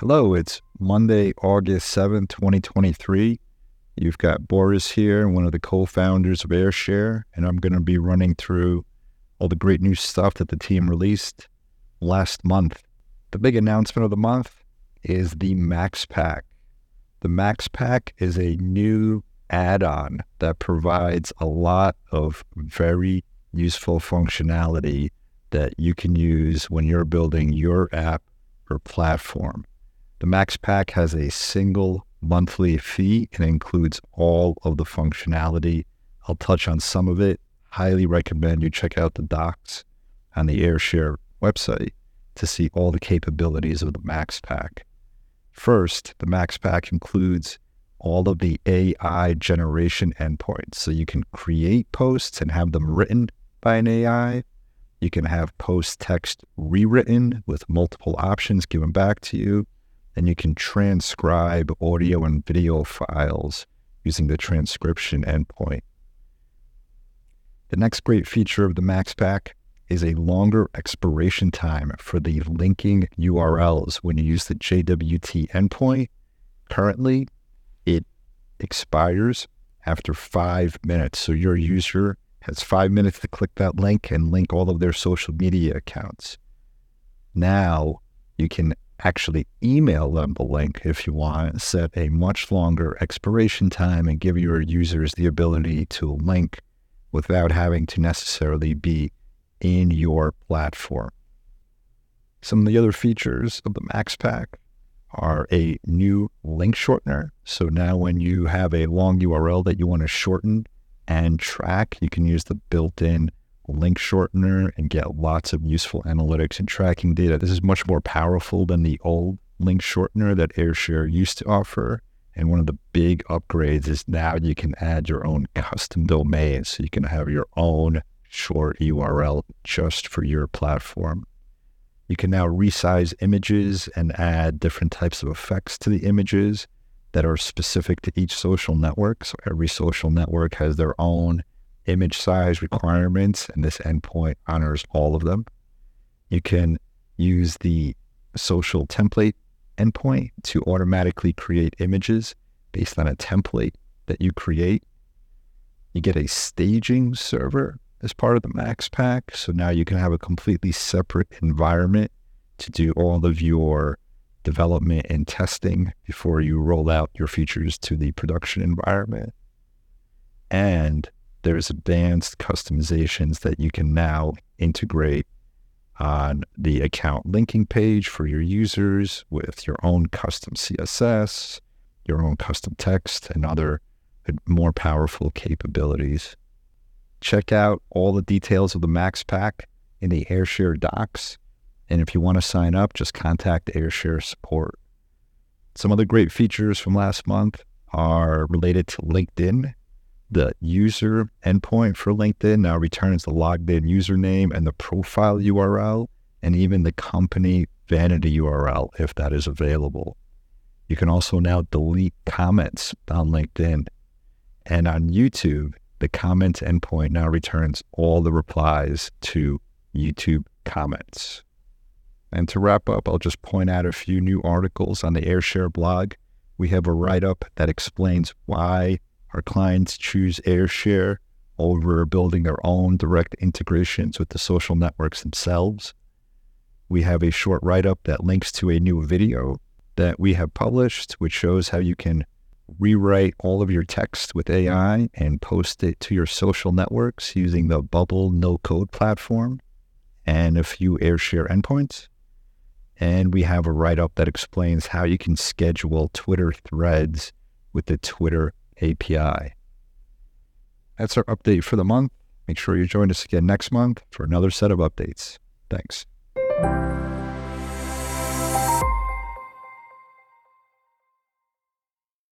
Hello, it's Monday, August 7th, 2023. You've got Boris here, one of the co founders of Ayrshare, and I'm going to be running through all the great new stuff that the team released last month. The big announcement of the month is the Max Pack. The Max Pack is a new add on that provides a lot of very useful functionality that you can use when you're building your app or platform. The Max Pack has a single monthly fee and includes all of the functionality. I'll touch on some of it. Highly recommend you check out the docs on the Ayrshare website to see all the capabilities of the Max Pack. First, the Max Pack includes all of the AI generation endpoints. So you can create posts and have them written by an AI. You can have post text rewritten with multiple options given back to you and you can transcribe audio and video files using the transcription endpoint. The next great feature of the Max Pack is a longer expiration time for the linking URLs when you use the JWT endpoint. Currently, it expires after five minutes. So your user has five minutes to click that link and link all of their social media accounts. Now you can actually email them the link if you want, set a much longer expiration time, and give your users the ability to link without having to necessarily be in your platform. Some of the other features of the Max Pack are a new link shortener. So now, when you have a long URL that you want to shorten and track, you can use the built in link shortener and get lots of useful analytics and tracking data. This is much more powerful than the old link shortener that Ayrshare used to offer. And one of the big upgrades is now you can add your own custom domain. So you can have your own short URL just for your platform. You can now resize images and add different types of effects to the images that are specific to each social network. So every social network has their own image size requirements, and this endpoint honors all of them. You can use the social template endpoint to automatically create images based on a template that you create. You get a staging server as part of the Max Pack. So now you can have a completely separate environment to do all of your development and testing before you roll out your features to the production environment. And there's advanced customizations that you can now integrate on the account linking page for your users with your own custom CSS, your own custom text, and other more powerful capabilities. Check out all the details of the Max Pack in the Ayrshare docs. And if you want to sign up, just contact Ayrshare support. Some other great features from last month are related to LinkedIn the user endpoint for LinkedIn now returns the logged in username and the profile URL, and even the company vanity URL if that is available. You can also now delete comments on LinkedIn. And on YouTube, the comments endpoint now returns all the replies to YouTube comments. And to wrap up, I'll just point out a few new articles on the Ayrshare blog. We have a write up that explains why our clients choose Ayrshare over building their own direct integrations with the social networks themselves. We have a short write up that links to a new video that we have published, which shows how you can rewrite all of your text with AI and post it to your social networks using the Bubble no code platform and a few Ayrshare endpoints. And we have a write up that explains how you can schedule Twitter threads with the Twitter API. That's our update for the month. Make sure you join us again next month for another set of updates. Thanks.